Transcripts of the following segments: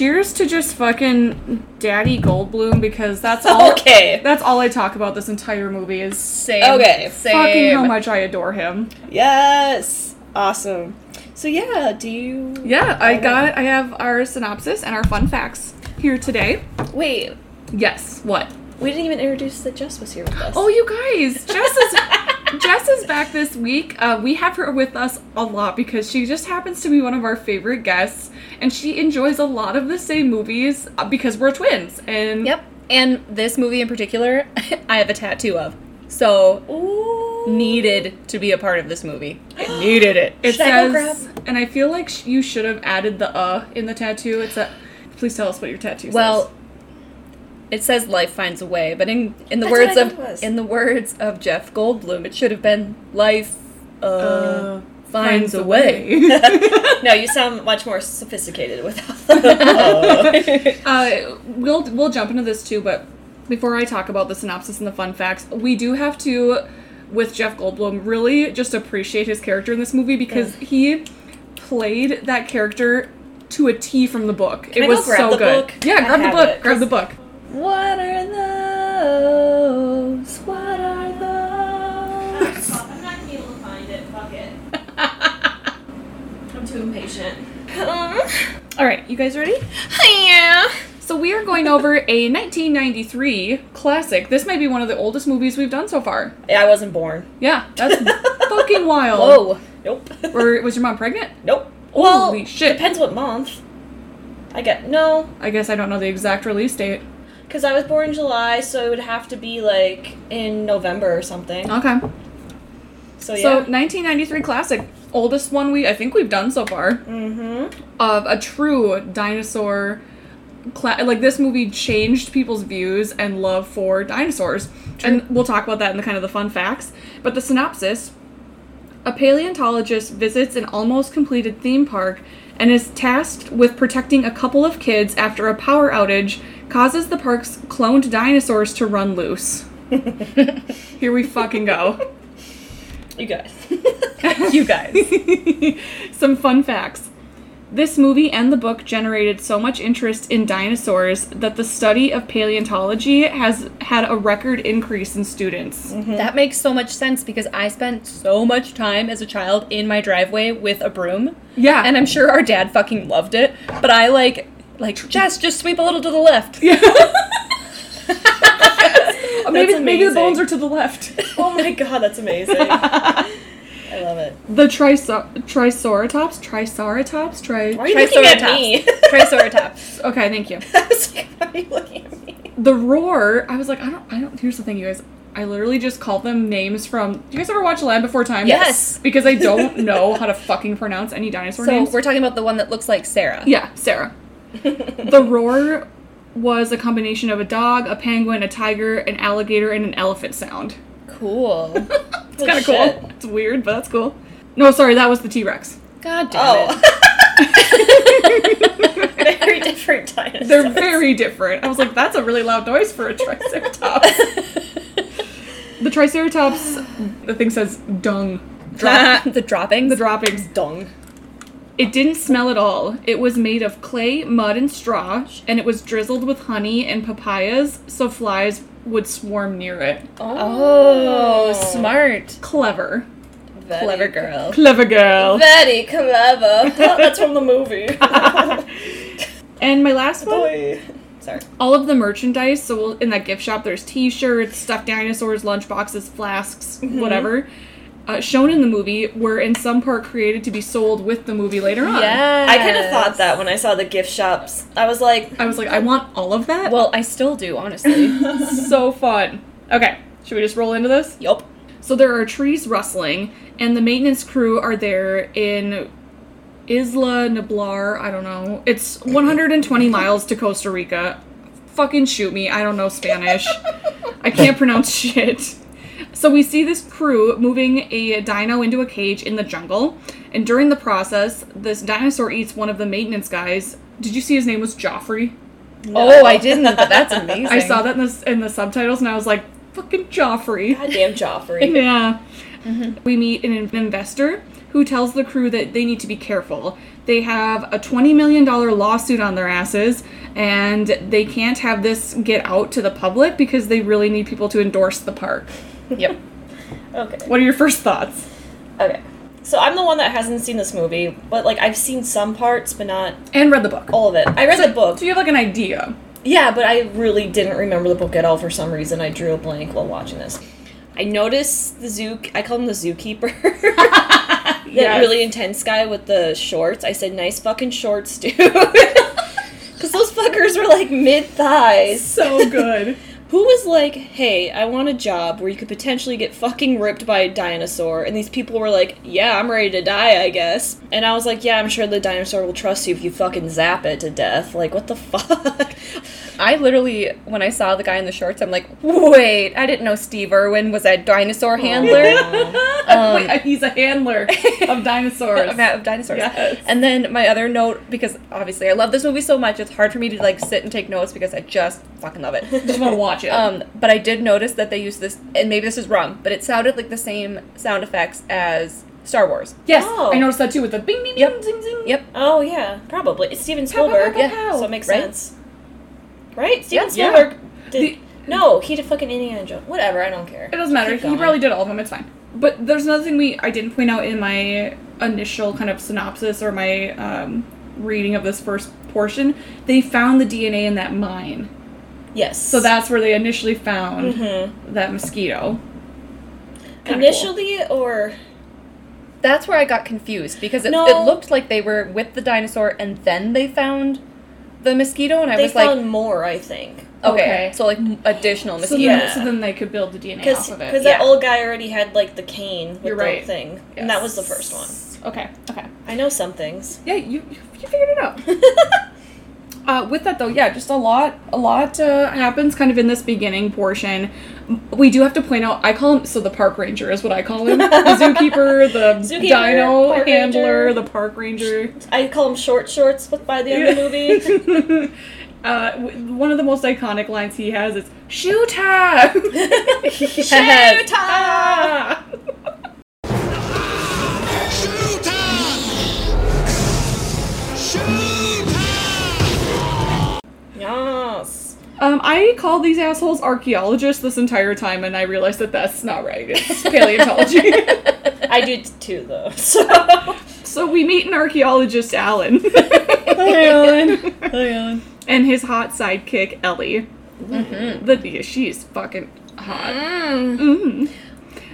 cheers to just fucking Daddy Goldblum because that's all. Okay. That's all I talk about this entire movie is Same. Okay. Same. fucking how much I adore him. Yes. Awesome. So yeah, do you Yeah, I got. I have our synopsis and our fun facts here today. Wait, Yes. What? we didn't even introduce that Jess was here with us. Oh, you guys, Jess is Jess is back this week. Uh, we have her with us a lot because she just happens to be one of our favorite guests, and she enjoys a lot of the same movies uh, because we're twins. And Yep. And this movie in particular, I have a tattoo of. So Ooh. needed to be a part of this movie. I needed it. It Should I go says, and I feel like sh- you should have added the "uh" in the tattoo. It's a. Please tell us what your tattoo Well, says. Well, it says life finds a way, but in in the That's words of thought it was. in the words of Jeff Goldblum, it should have been life uh, Uh, finds a way. No, you sound much more sophisticated without the uh, we'll we'll jump into this too, but before I talk about the synopsis and the fun facts, we do have to, with Jeff Goldblum, really just appreciate his character in this movie because he played that character to a T from the book. Can it I go was grab so the good. book? Yeah, grab the book. it, grab the book. What are those? What too impatient. Um, All right, you guys ready? yeah. So we are going over a 1993 classic. This might be one of the oldest movies we've done so far. Yeah, I wasn't born. Yeah, that's fucking wild. Whoa. Nope. Or was your mom pregnant? Nope. Holy well, shit. Depends what month. I get no, I guess I don't know the exact release date. because I was born in July, so it would have to be like in November or something. Okay. So yeah. So 1993 classic, oldest one we I think we've done so far mm-hmm. of a true dinosaur. Cla- like this movie changed people's views and love for dinosaurs, and we'll talk about that in the kind of the fun facts. But the synopsis: A paleontologist visits an almost completed theme park and is tasked with protecting a couple of kids after a power outage causes the park's cloned dinosaurs to run loose. Here we fucking go. You guys. You guys. Some fun facts. This movie and the book generated so much interest in dinosaurs that the study of paleontology has had a record increase in students. That makes so much sense because I spent so much time as a child in my driveway with a broom. Yeah. And I'm sure our dad fucking loved it. But I like like Jess, just sweep a little to the left. Uh, maybe That's maybe the bones are to the left. oh my god, that's amazing. I love it. the triso- triceratops, triceratops, tri. Why are you looking at me? Triceratops. Okay, thank you. I was like, why are you looking at me? The roar. I was like, I don't. I don't. Here's the thing, you guys. I literally just called them names from. Do you guys ever watch Land Before Time? Yes. Because I don't know how to fucking pronounce any dinosaur So names. we're talking about the one that looks like Sarah. Yeah, Sarah. the roar was a combination of a dog, a penguin, a tiger, an alligator, and an elephant sound. Cool. It's kind of cool. It's weird, but that's cool. No, sorry, that was the T Rex. God damn oh. it. Oh. Very different dinosaurs. They're very different. I was like, that's a really loud noise for a triceratops. the triceratops, the thing says dung. Drop the droppings. The droppings. dung. It didn't smell at all. It was made of clay, mud, and straw, and it was drizzled with honey and papayas so flies would swarm near it. oh, smart. Clever. Very Clever girl. Clever girl. Very clever. That's from the movie. And my last one, Boy. Sorry. all of the merchandise. So in that gift shop, there's T-shirts, stuffed dinosaurs, lunchboxes, flasks, Mm-hmm. whatever. Uh, shown in the movie were in some part created to be sold with the movie later on. Yeah. I kind of thought that when I saw the gift shops. I was like, I was like, I want all of that. Well, I still do, honestly. so fun. Okay, should we just roll into this? yup. So there are trees rustling, and the maintenance crew are there in Isla Nublar. I don't know. It's 120 miles to Costa Rica. Fucking shoot me. I don't know Spanish. I can't pronounce shit. So we see this crew moving a dino into a cage in the jungle, and during the process, this dinosaur eats one of the maintenance guys. Did you see his name was Joffrey? Oh, I didn't, but that's amazing. I saw that in the, in the subtitles, and I was like, fucking Joffrey. goddamn Joffrey. Yeah. Mm-hmm. We meet an investor who tells the crew that they need to be careful. They have a $20 million lawsuit on their asses, and they can't have this get out to the public because they really need people to endorse the park. Yep. Okay. What are your first thoughts? Okay. So I'm the one that hasn't seen this movie, but like I've seen some parts, but not And read the book. all of it. I read the book. So you have like an idea. Yeah, but I really didn't remember the book at all for some reason. I drew a blank while watching this. I noticed the zoo. I call him the zookeeper. that Yes. really intense guy with the shorts. I said, "Nice fucking shorts, dude." Because those fuckers were like mid thighs. So good. Who was like, "Hey, I want a job where you could potentially get fucking ripped by a dinosaur," and these people were like, "Yeah, I'm ready to die, I guess." And I was like, "Yeah, I'm sure the dinosaur will trust you if you fucking zap it to death." Like, what the fuck? I literally, when I saw the guy in the shorts, I'm like, wait, I didn't know Steve Irwin was a dinosaur handler. Um, Wait, he's a handler of dinosaurs. of, of dinosaurs. Yes. And then my other note, because obviously I love this movie so much, it's hard for me to like sit and take notes because I just fucking love it. Just want to watch it. Um, but I did notice that they used this, and maybe this is wrong, but it sounded like the same sound effects as Star Wars. yes, Oh. I noticed that too with the bing, bing, Yep. bing, zing, zing. Yep. Oh yeah, probably. It's Steven Pow, pow, Spielberg. pow, pow, pow. so it makes Right? sense. Right? Steven Yeah. Spielberg did The- No, he did fucking Indiana Jones. Whatever, I don't care. It doesn't matter. He probably did all of them. It's fine. But there's another thing we I didn't point out in my initial kind of synopsis or my um, reading of this first portion. They found the DNA in that mine, Yes. so that's where they initially found Mhm. that mosquito. Kinda initially or That's where I got confused because it, No. it looked like they were with the dinosaur and then they found the mosquito, and I they was found like, more, I think. okay, Okay. so like m- additional So mosquito. then, Yeah. so then they could build the DNA Because off of it. that yeah. old guy already had like the cane with You're the right. thing, and that was the first one. Okay. Okay. I know some things. Yeah, you you, you figured it out. Uh, with that though, yeah, just a lot, a lot uh, happens kind of in this beginning portion. We do have to point out, I call him so the park ranger is what I call him, the zookeeper, the Zookeeper, dino handler, ranger. the park ranger. I call him short shorts but by the end of the movie. uh, one of the most iconic lines he has is "Shoot her! Yes. Shoot her!" yes. Um, I call these assholes archaeologists this entire time, and I realized that that's not right. It's paleontology. I do too though. So so we meet an archaeologist, Alan. Alan. Hey Alan. And his hot sidekick Ellie. Mm-hmm. The she's fucking hot. Mhm.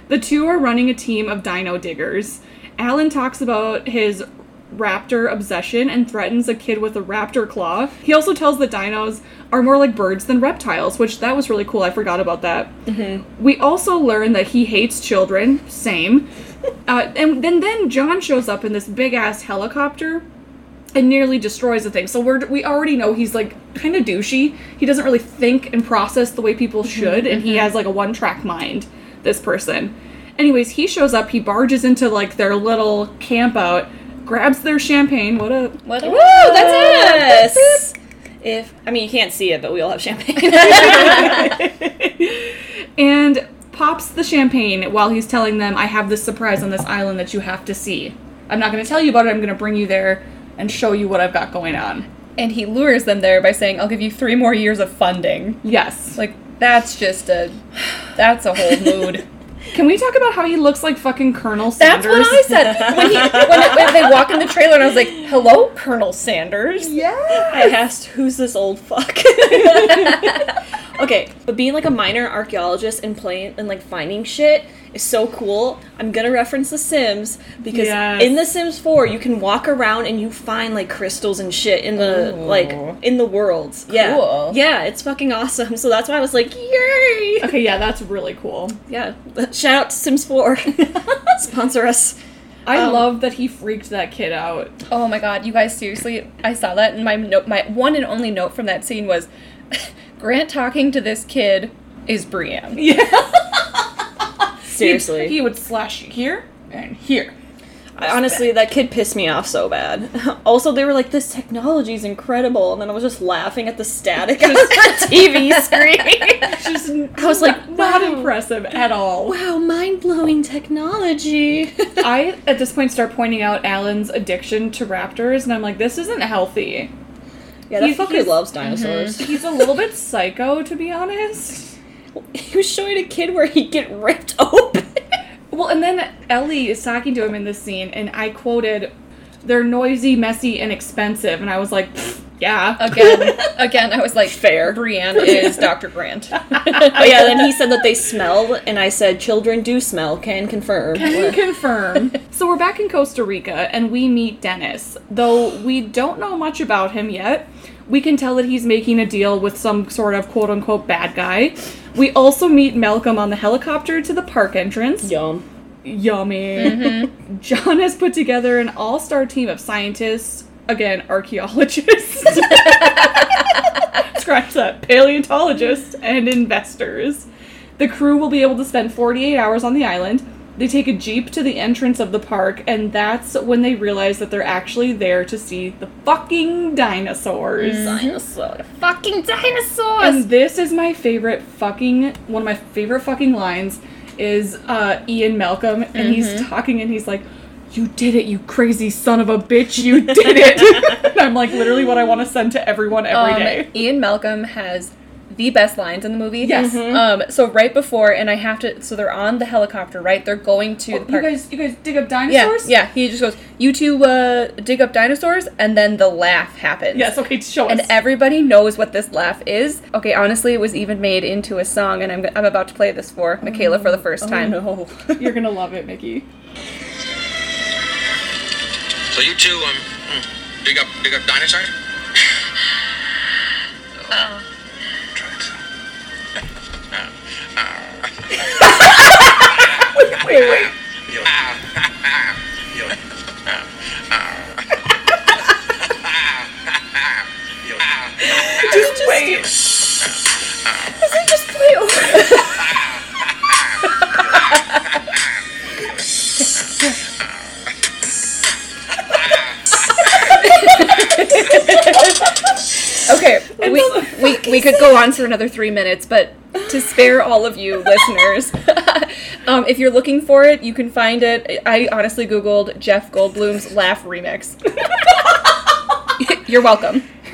The two are running a team of dino diggers. Alan talks about his raptor obsession and threatens a kid with a raptor claw. He also tells the dinos are more like birds than reptiles, which that was really cool. I forgot about that. Mm-hmm. We also learn that he hates children. Same. Uh, and then then John shows up in this big ass helicopter and nearly destroys the thing. So we're we already know he's like kind of douchey. He doesn't really think and process the way people mm-hmm, should, and he mm-hmm. has like a one track mind. This person. Anyways, he shows up. He barges into like their little camp out, grabs their champagne. What a What? up? Woo, that's us. If I mean you can't see it, but we all have champagne. and pops the champagne while he's telling them, "I have this surprise on this island that you have to see. I'm not going to tell you about it. I'm going to bring you there and show you what I've got going on." And he lures them there by saying, "I'll give you three more years of funding." Yes. Like that's just a, that's a whole mood. Can we talk about how he looks like fucking Colonel Sanders? That's what I said when, he, when, when they walk in the trailer, and I was like, "Hello, Colonel Sanders." Yeah. I asked, "Who's this old fuck?" okay, but being like a minor archaeologist and playing and like finding shit is so cool. I'm gonna reference The Sims because Yes. in The Sims 4 you can walk around and you find like crystals and shit in the Ooh. like in the worlds. Yeah, yeah, it's fucking awesome. So that's why I was like, yay! Okay, yeah, that's really cool. Yeah, shout out to Sims 4. Sponsor us. I Um, love that he freaked that kid out. Oh my god, you guys seriously, I saw that and my note my one and only note from that scene was Grant talking to this kid is Brienne. Yeah. Seriously. He, he would slash you here and here. I, honestly, that kid pissed me off so bad. also, they were like, "This technology is incredible," and then I was just laughing at the static on the TV screen. Just, I was like, not wow. impressive at all. wow, mind blowing technology. I at this point start pointing out Alan's addiction to raptors, and I'm like, this isn't healthy. yeah, that He- fucker loves mm-hmm. dinosaurs. He's a little bit psycho, to be honest. He was showing a kid where he'd get ripped open. Well, and then Ellie is talking to him in this scene, and I quoted, "They're noisy, messy, and expensive," and I was like, "Yeah." Again, again, I was like, Fair. Brienne is Dr. Grant. oh yeah, then he said that they smell, and I said children do smell. Can confirm. Can confirm. so we're back in Costa Rica, and we meet Dennis. Though we don't know much about him yet, we can tell that he's making a deal with some sort of quote unquote bad guy. We also meet Malcolm on the helicopter to the park entrance. Yum. Yummy. Mm-hmm. John has put together an all star team of scientists, again, archaeologists, scratch that, paleontologists, and investors. The crew will be able to spend 48 hours on the island. They take a jeep to the entrance of the park, and that's when they realize that they're actually there to see the fucking dinosaurs. Dinosaur. Fucking dinosaurs! And this is my favorite fucking one of my favorite fucking lines is uh Ian Malcolm and he's talking and he's like you did it, you crazy son of a bitch, you did it. and I'm like literally what I want to send to everyone every um, day. Ian Malcolm has the best lines in the movie. Yes. Um, so right before, and I have to, so they're on the helicopter, right? They're going to the park. You guys you guys dig up dinosaurs? yeah. yeah. He just goes, "You two uh, dig up dinosaurs," and then the laugh happens. Yes, okay, show us. And everybody knows what this laugh is. Okay, honestly, it was even made into a song, and I'm, I'm about to play this for Michaela for the first time. No. You're gonna love it, Mickey. So you two um hmm, dig up dig up dinosaurs? oh. Wait, wait. Just wait. just play over. Okay, we, we, we could go on for another three minutes, but to spare all of you listeners, um, if you're looking for it, you can find it. I honestly Googled Jeff Goldblum's Laugh Remix. you're welcome.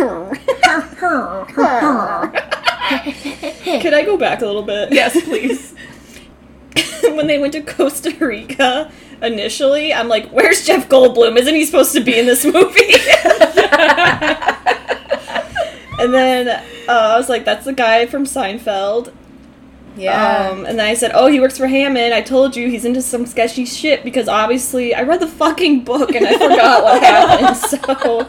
Can I go back a little bit? yes, please. when they went to Costa Rica initially, I'm like, where's Jeff Goldblum? Isn't he supposed to be in this movie? and then uh, I was like, that's the guy from Seinfeld. Um, and then I said, oh, he works for Hammond. I told you he's into some sketchy shit because obviously I read the fucking book and I forgot what happened. So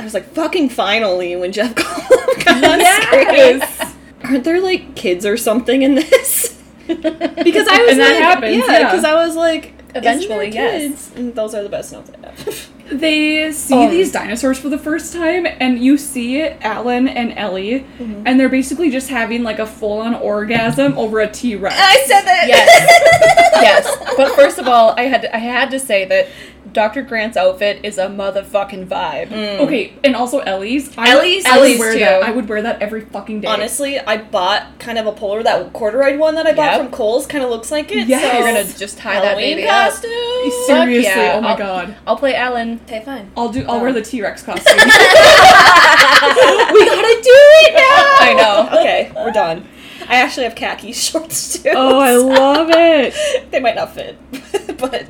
I was like, fucking finally when Jeff Goldblum got on. Aren't there like kids or something in this? because I was And that like, happens, yeah, yeah. because I was like, Eventually, yes. kids? And those are the best notes I have. they see Um, these dinosaurs for the first time and you see Alan and Ellie Mm-hmm. and they're basically just having like a full-on orgasm over a T-Rex. I said that. Yes. yes. But first of all, I had to, I had to say that Dr. Grant's outfit is a motherfucking vibe. Mm. Okay, and also Ellie's. I Ellie's- would, I would Ellie's wear too. that. I would wear that every fucking day. Honestly, I bought kind of a polar that corduroy one that I bought Yep. from Kohl's. Kind of looks like it. Yes. so- You're gonna just tie that Halloween baby up. costume. seriously. yeah. Oh my I'll- god. I'll play Alan. Okay, fine. I'll do. I'll Oh. wear the T-Rex costume. we gotta do it now. I know. Okay, we're done. I actually have khaki shorts too. oh, I love it. they might not fit, but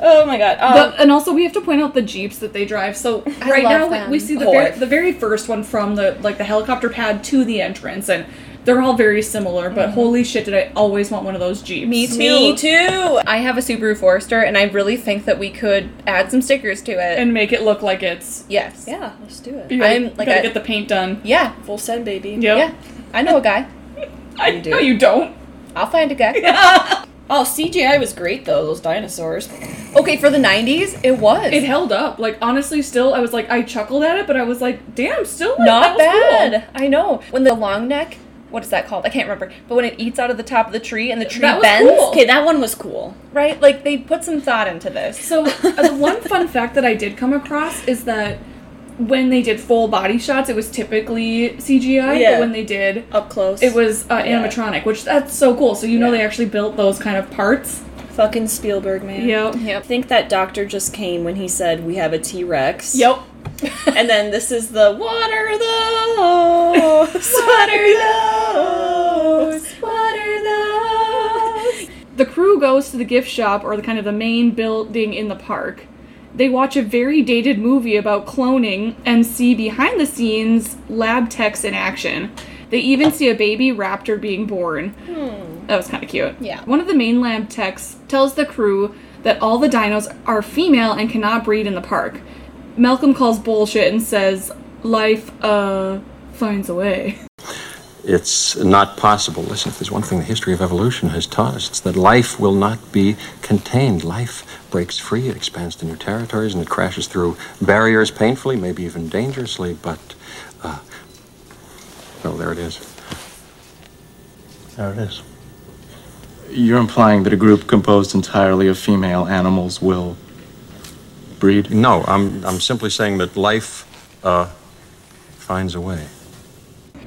oh my god. Um, But and also we have to point out the jeeps that they drive. So right love now we, them. we see the very, the very first one from the like the helicopter pad to the entrance, and they're all very similar. But holy shit, did I always want one of those jeeps? Me too. me too. I have a Subaru Forester, and I really think that we could add some stickers to it. and make it look like it's. yes. Yeah, let's do it. You gotta, I'm, you like, gotta I- get the paint done. Yeah. Full send, baby. Yep. Yeah. I know a guy. I You do. no, you don't. I'll find a guy. Oh, CGI was great though. Those dinosaurs. Okay, for the 90s, it was. It held up. Like honestly, still I was like I chuckled at it, but I was like, damn, still like, Not was cool. bad. I know. When the long neck what is that called? I can't remember. But when it eats out of the top of the tree and the tree bends, cool. Okay, that one was cool. right? Like they put some thought into this. So, uh, the one fun fact that I did come across is that when they did full body shots, it was typically CGI, Yeah. but when they did, Up close. it was uh, Yeah. animatronic, which that's so cool. So you know Yeah. they actually built those kind of parts. fucking Spielberg, man. Yep. I Yep. think that doctor just came when he said we have a T Rex. Yep. and then this is the water those, water those, water those. The crew goes to the gift shop or the kind of the main building in the park. They watch a very dated movie about cloning and see behind the scenes lab techs in action. They even see a baby raptor being born. That was kind of cute. Yeah. One of the main lab techs tells the crew that all the dinos are female and cannot breed in the park. Malcolm calls bullshit and says life uh finds a way. It's not possible. Listen, if there's one thing the history of evolution has taught us, it's that life will not be contained. Life breaks free, it expands to new territories, and it crashes through barriers painfully, maybe even dangerously, but, uh, well, there it is. There it is. You're implying that a group composed entirely of female animals will breed? No, I'm, I'm simply saying that life, uh, finds a way.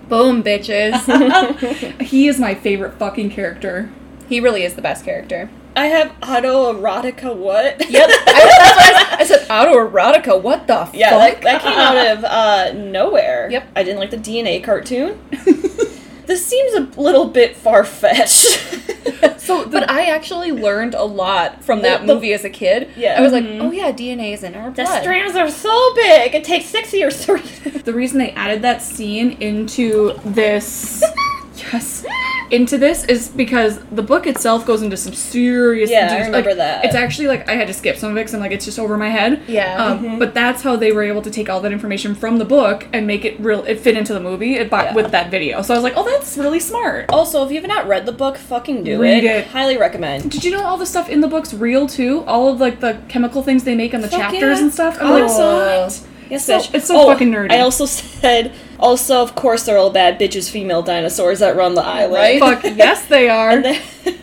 Boom, bitches. He is my favorite fucking character. he really is the best character. I have autoerotica. What? Yep. I, that's what I, I said autoerotica. What the Yeah, fuck? that, that came out of uh, nowhere. Yep. I didn't like the DNA cartoon. this seems a little bit far fetched. So the, But I actually learned a lot from that The- movie as a kid. Yeah. I was like, mm-hmm. oh yeah, DNA is in our blood. the strands are so big. It takes six years to the reason they added that scene into this into this is because the book itself goes into some serious Yeah, I remember like, that. it's actually like i had to skip some of it because i'm like it's just over my head Yeah. um, but that's how they were able to take all that information from the book and make it real it fit into the movie it, by, Yeah. with that video so i was like oh that's really smart Also, if you've not read the book, fucking do Read it. it. Highly recommend. did you know all the stuff in the book's real too all of like the chemical things they make on the Fuck chapters yeah. and stuff i'm Oh. like what Yes, So- bitch. it's so fucking nerdy. I also said, also, of course, they're all bad bitches, female dinosaurs that run the island. Right? fuck yes they are And then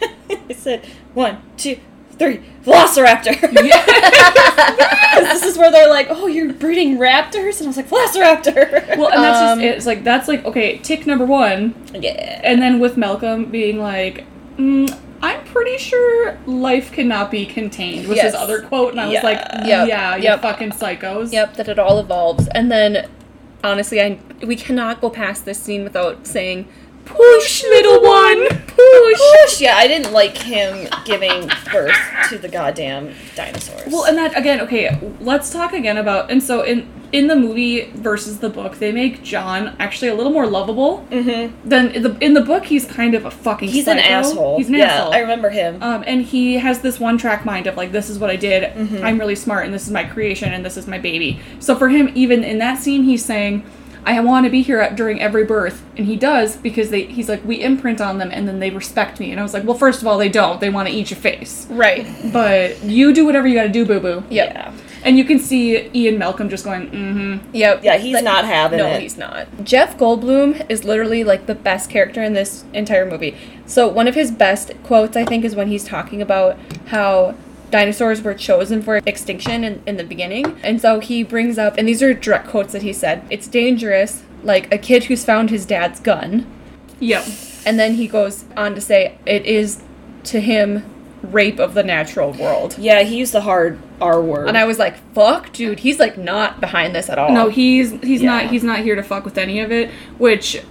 I said, one, two, three, Velociraptor. this is where they're like, oh, you're breeding raptors? And I was like, Velociraptor. well and that's Um, just it. it's like that's like okay tick number one yeah. And then with Malcolm being like, mm, I'm pretty sure life cannot be contained, was Yes. his other quote. And I was Yeah. like, Yep. yeah, you Yep. fucking psychos. Yep, that it all evolves. And then, honestly, I we cannot go past this scene without saying, "Push, little one, push." Push. Yeah, I didn't like him giving birth to the goddamn dinosaurs. Well, and that again, okay, let's talk again about and so in in the movie versus the book, they make John actually a little more lovable. Mm-hmm. Than in the in the book, he's kind of a fucking. he's an asshole. He's an yeah, asshole. I remember him. Um, and he has this one track mind of like, this is what I did. Mm-hmm. I'm really smart, and this is my creation, and this is my baby. So for him, even in that scene, he's saying, I want to be here at, during every birth, and he does because they. He's like, we imprint on them, and then they respect me. And I was like, well, first of all, they don't. They want to eat your face. Right. But you do whatever you got to do, boo boo. Yep. Yeah. And you can see Ian Malcolm just going, mm-hmm. Yep. Yeah, he's Like, not having no, it. No, he's not. Jeff Goldblum is literally like the best character in this entire movie. So one of his best quotes, I think, is when he's talking about how dinosaurs were chosen for extinction in, in the beginning. And so he brings up, and these are direct quotes that he said, it's dangerous, like a kid who's found his dad's gun. Yep. And then he goes on to say, it is to him rape of the natural world. Yeah, he used the hard R word. And I was like, fuck, dude, he's like not behind this at all. No, he's he's Yeah. not he's not here to fuck with any of it. Which,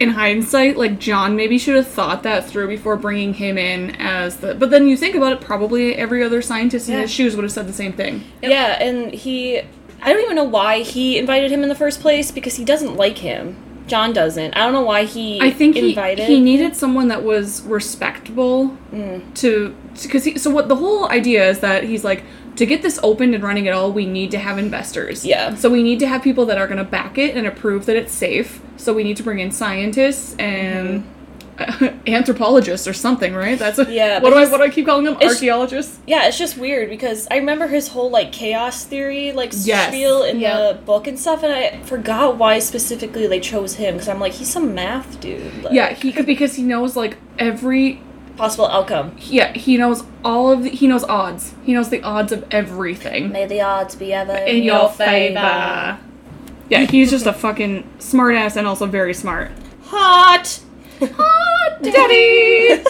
in hindsight, like John maybe should have thought that through before bringing him in as the. But then you think about it, probably every other scientist in Yeah. his shoes would have said the same thing. Yeah, and he. I don't even know why he invited him in the first place because he doesn't like him. John doesn't. I don't know why he. I think he invited. he needed someone that was respectable Mm. to because he. So what the whole idea is that he's like to get this opened and running at all, we need to have investors. Yeah. So we need to have people that are going to back it and approve that it's safe. So we need to bring in scientists and. Mm-hmm. anthropologist or something, right? That's a, Yeah, What do I what do I keep calling them? Archaeologists. Yeah, it's just weird because I remember his whole like chaos theory like Yes. spiel in Yeah. the book and stuff, and I forgot why specifically they chose him because I'm like he's some math dude. Like, Yeah, he because he knows like every possible outcome. yeah he knows all of the, he knows odds. He knows the odds of everything May the odds be ever in your favor. Yeah, he's just a fucking smartass and also very smart. Hot. Hot daddy.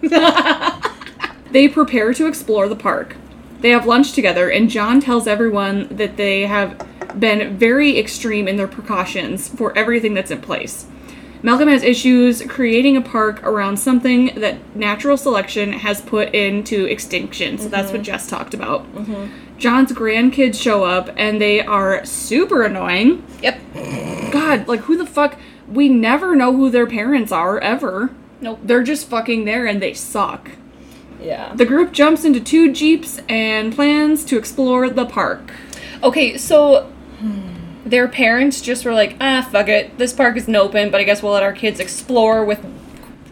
they prepare to explore the park. They have lunch together, and John tells everyone that they have been very extreme in their precautions for everything that's in place. Malcolm has issues creating a park around something that natural selection has put into extinction. So that's what mm-hmm. Jess talked about. Mm-hmm. John's grandkids show up, and they are super annoying. Yep. God, like who the fuck? We never know who their parents are ever. Nope. They're just fucking there and they suck. Yeah. The group jumps into two jeeps and plans to explore the park. Okay, so their parents just were like, ah, fuck it. This park isn't open, but I guess we'll let our kids explore with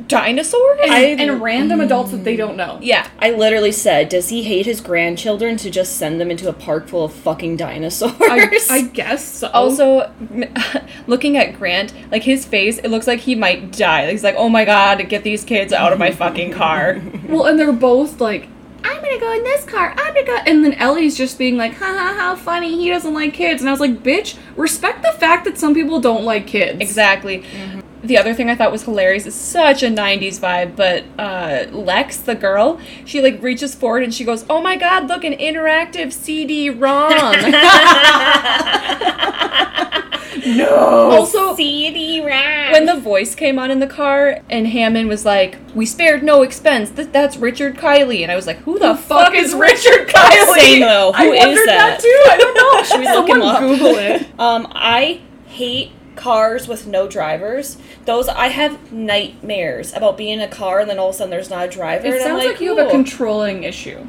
dinosaurs. And, and random adults that they don't know. yeah. I literally said, does he hate his grandchildren to just send them into a park full of fucking dinosaurs? I, I guess so. Also, looking at Grant, like his face, it looks like he might die. Like, he's like, "Oh my god, get these kids out of my fucking car." well, and they're both like, I'm gonna go in this car. I'm gonna go. And then Ellie's just being like, ha ha, how funny. He doesn't like kids. And I was like, bitch, respect the fact that some people don't like kids. exactly. The other thing I thought was hilarious is such a '90s vibe, but uh, Lex, the girl, she like reaches forward and she goes, "Oh my god, look, an interactive CD-ROM." No. also, CD rat. when the voice came on in the car and Hammond was like, "We spared no expense. Th- that's Richard Kiley," and I was like, "Who the, fuck, is Richard Kiley?" Same though. Who I is wondered that? too. I don't know. Should we look him up? Google it. Um, I hate cars with no drivers. Those I have nightmares about being in a car and then all of a sudden there's not a driver. It and sounds I'm like, you have a controlling issue.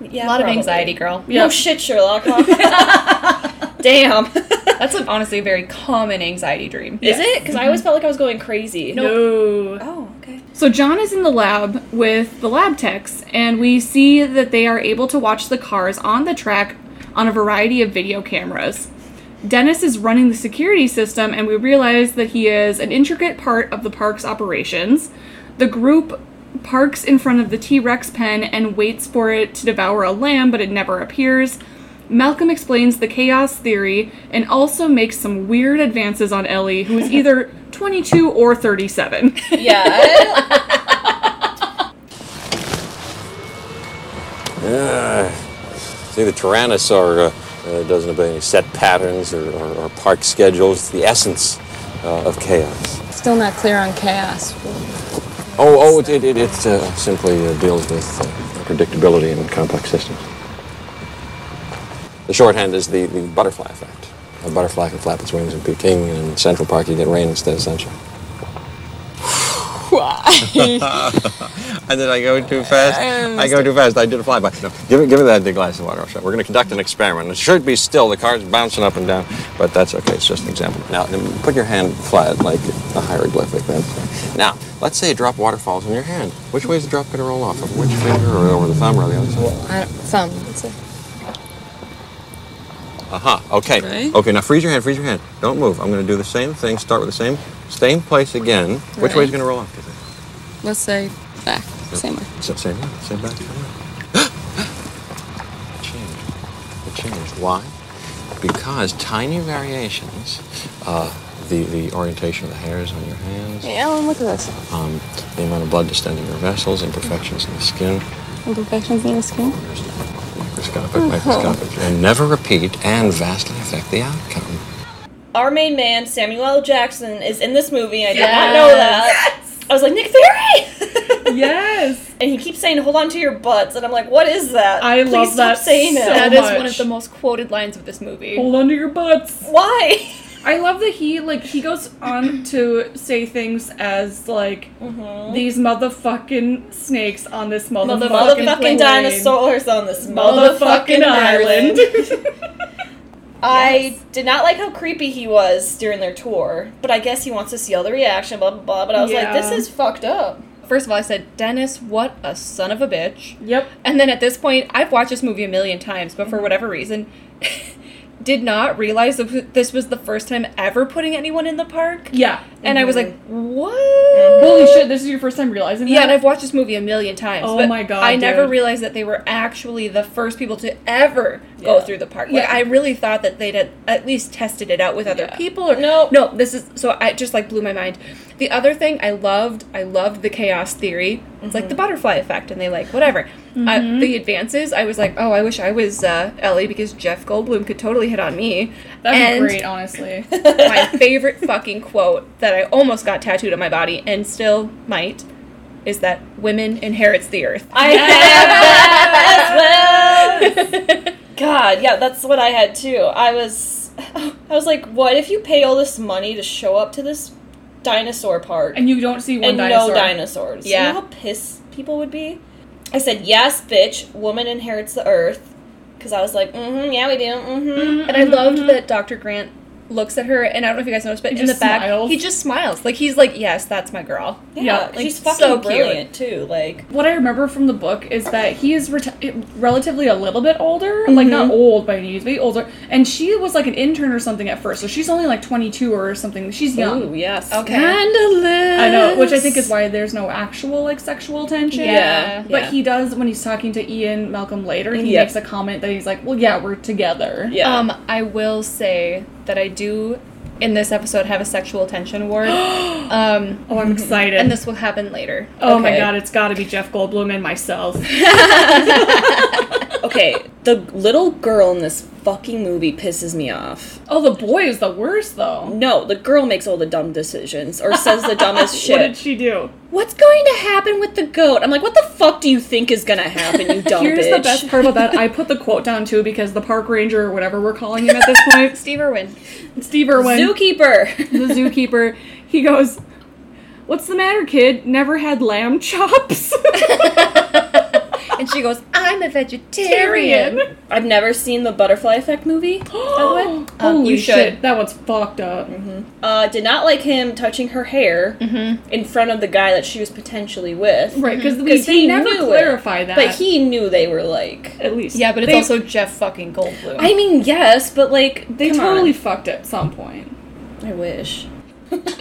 yeah, A lot of anxiety, girl. No shit, Sherlock. Huh? Damn. That's a, honestly a very common anxiety dream. Is it? Because I always felt like I was going crazy. No. Oh, okay. So John is in the lab with the lab techs, and we see that they are able to watch the cars on the track on a variety of video cameras. Dennis is running the security system, and we realize that he is an intricate part of the park's operations. The group parks in front of the T Rex pen and waits for it to devour a lamb, but it never appears. Malcolm explains the chaos theory and also makes some weird advances on Ellie, who is either 22 or 37. Yeah. Yeah. See, the Tyrannosaur uh, uh, doesn't obey any set patterns or, or, or park schedules. It's the essence uh, of chaos. Still not clear on chaos. Oh, oh, it, it, it, it uh, simply uh, deals with uh, predictability in complex systems. The shorthand is the, the butterfly effect. A butterfly can flap its wings in Peking, and in Central Park you get rain instead of sunshine. and then I go too fast. I go too fast. I did a flyby. No, give me, give me that big glass of water. Show. We're going to conduct an experiment. It should be still. The car's bouncing up and down, but that's okay. It's just an example. Now, put your hand flat like a hieroglyphic. That's now. Let's say a drop of water falls in your hand. Which way is the drop going to roll off of? Which finger, or over the thumb, or the other side? I don't, thumb. That's it. Uh huh. Okay. Right. Okay. Now freeze your hand. Freeze your hand. Don't move. I'm going to do the same thing. Start with the same same place again. Which way is Right. going to roll off? do you think? Let's say back. Same way. Sa- Same way. Same back. Same way. it changed. It changed. Why? Because tiny variations, uh, the the orientation of the hairs on your hands, Hey, Ellen, look at this. um, the amount of blood distending your vessels, imperfections in the skin, Imperfections in the skin. Microscopic, microscopic, and never repeat, and vastly affect the outcome. Our main man, Samuel L. Jackson, is in this movie. I did not know that. I was like, Nick Fury! yes. and he keeps saying, hold on to your butts. And I'm like, what is that? I Please love stop that saying so it. That is one of the most quoted lines of this movie. Hold on to your butts. Why? I love that he like he goes on to say things as like mm-hmm. these motherfucking snakes on this motherfucking, Motherfucking plane. dinosaurs on this motherfucking motherfucking island. island. I did not like how creepy he was during their tour, but I guess he wants to see all the reaction, blah blah blah. But I was Yeah. like, this is fucked up. First of all, I said, Dennis, what a son of a bitch. Yep. And then at this point, I've watched this movie a million times, but for mm-hmm. whatever reason, did not realize that this was the first time ever putting anyone in the park. Yeah. And I was like, what? Holy shit, this is your first time realizing Yeah, and I've watched this movie a million times. Oh but my God, I never realized that they were actually the first people to ever go through the park. Yeah. Like I really thought that they'd at- at least tested it out with other Yeah. people. Or Nope. no, this is so I just like blew my mind. The other thing I loved, I loved the chaos theory. It's like the butterfly effect, and they like whatever. Uh, the advances, I was like, oh, I wish I was uh, Ellie because Jeff Goldblum could totally hit on me. That'd And- be great, honestly. my favorite fucking quote that I almost got tattooed on my body and still might is that women inherits the earth. I have that as well. God, yeah, that's what I had too. I was, I was like, what if you pay all this money to show up to this dinosaur park and you don't see one and dinosaur. no dinosaurs? Yeah. You know how pissed people would be? I said, yes, bitch, woman inherits the earth. Because I was like, mm-hmm, yeah, we do, mm-hmm. And I loved that Dr. Grant looks at her, and I don't know if you guys noticed, but He in the back, smiles. he just smiles. Like he's like, "Yes, that's my girl." Yeah, Yeah, like, she's fucking so cute. brilliant too. Like, What I remember from the book is that he is reti- relatively a little bit older, like not old by any means, but older. And she was like an intern or something at first, so she's only like 22 or something. She's young. ooh, yes, Okay. scandalous. I know, which I think is why there's no actual like sexual tension. Yeah, But yeah. he does when he's talking to Ian Malcolm later. He Yep. makes a comment that he's like, "Well, yeah, we're together." Yeah. Um, I will say that I do in this episode have a sexual tension award. um, Oh, I'm excited. and this will happen later. oh my god, it's got to be Jeff Goldblum and myself. okay, the little girl in this fucking movie pisses me off. oh, the boy is the worst though. No, the girl makes all the dumb decisions or says the dumbest shit. What did she do? What's going to happen with the goat? I'm like, what the fuck do you think is gonna happen, you dumb Here's bitch? the best part about that. I put the quote down too because the park ranger or whatever we're calling him at this point, Steve Irwin. Steve Irwin, Zookeeper. the zookeeper, he goes, "What's the matter, kid? Never had lamb chops?" And she goes, I'm a vegetarian. I've never seen the Butterfly Effect movie. by the way. Holy Um, you shit, should. that one's fucked up. Uh, did not like him touching her hair in front of the guy that she was potentially with. Right, because we 'Cause they he never knew it. clarify that. But he knew they were like. at least Yeah, but it's they, also Jeff fucking Goldblum. I mean, yes, but like they come totally on. fucked at some point. I wish.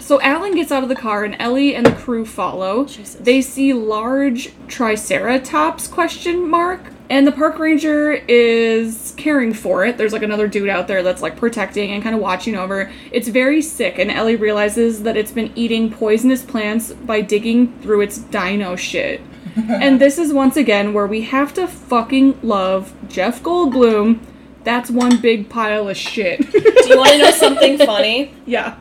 So Alan gets out of the car and Ellie and the crew follow. Jesus. They see large triceratops question mark and the park ranger is caring for it. There's like another dude out there that's like protecting and kind of watching over. It's very sick and Ellie realizes that it's been eating poisonous plants by digging through its dino shit. and this is once again where we have to fucking love Jeff Goldblum. That's one big pile of shit. Do you want to know something funny? yeah.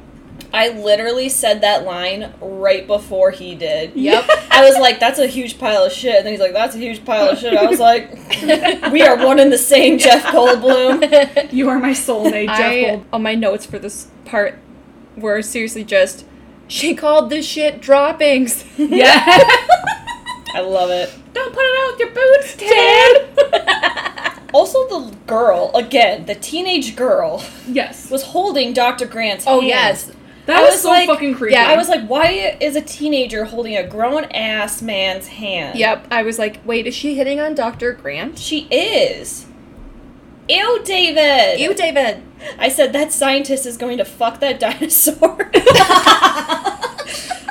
I literally said that line right before he did. Yep. I was like, "That's a huge pile of shit," and then he's like, "That's a huge pile of shit." I was like, "We are one and the same, Jeff Goldblum." You are my soulmate, Jeff I, Goldblum. on my notes for this part were seriously just, she called this shit droppings. Yeah. I love it. Don't put it out with your boots, Ted. Also, the girl again, the teenage girl, yes. was holding Dr. Grant's Oh, hand. yes. That I was, was so like- fucking creepy. Yeah, I was like, why is a teenager holding a grown ass man's hand? Yep. I was like, wait, is she hitting on Dr. Grant? She is. Ew, David! Ew, David. I said that scientist is going to fuck that dinosaur.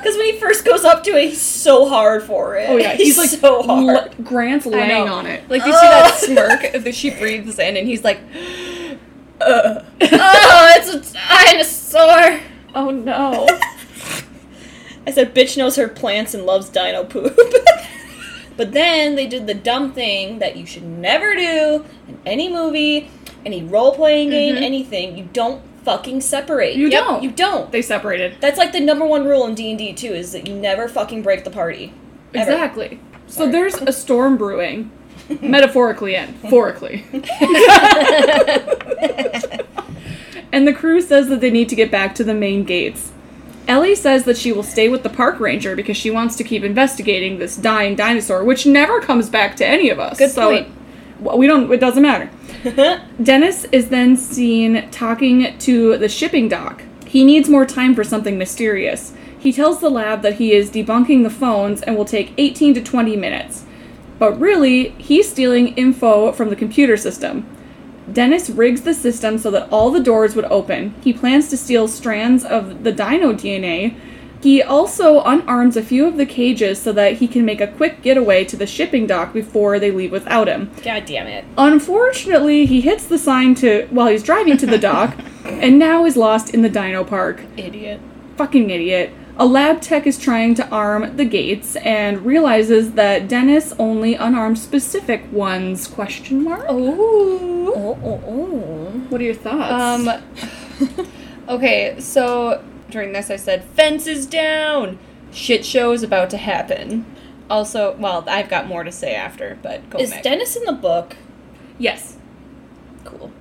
Because when he first goes up to it, he's so hard for it. oh yeah, he's, like so hard. l- Grant's laying on it. Like, you see that oh. smirk that she breathes in, and he's like, uh. oh, it's a dinosaur. Oh no. I said, bitch knows her plants and loves dino poop. but then they did the dumb thing that you should never do in any movie, any role playing game, anything. You don't fucking separate. Mm-hmm. You Yep, don't. You don't. they separated. That's like the number one rule in D and D too, is that you never fucking break the party. Ever. Exactly. So there's a storm brewing, metaphorically and metaphorically. And the crew says that they need to get back to the main gates. Ellie says that she will stay with the park ranger because she wants to keep investigating this dying dinosaur, which never comes back to any of us. Good So point. well, we don't. It doesn't matter. Dennis is then seen talking to the shipping dock. He needs more time for something mysterious. He tells the lab that he is debugging the phones and will take 18 to 20 minutes. But really, he's stealing info from the computer system. Dennis rigs the system so that all the doors would open. He plans to steal strands of the dino DNA. He also unarms a few of the cages so that he can make a quick getaway to the shipping dock before they leave without him. God damn it. Unfortunately, he hits the sign to while he's driving to the dock and now is lost in the dino park. Idiot. Fucking idiot. A lab tech is trying to arm the gates and realizes that Dennis only unarmed specific ones. Question mark? Ooh. Oh, oh, oh. What are your thoughts? Um. okay, so during this I said fences down. Shit show is about to happen. Also, well, I've got more to say after, but go Is back. Dennis in the book? yes. Cool.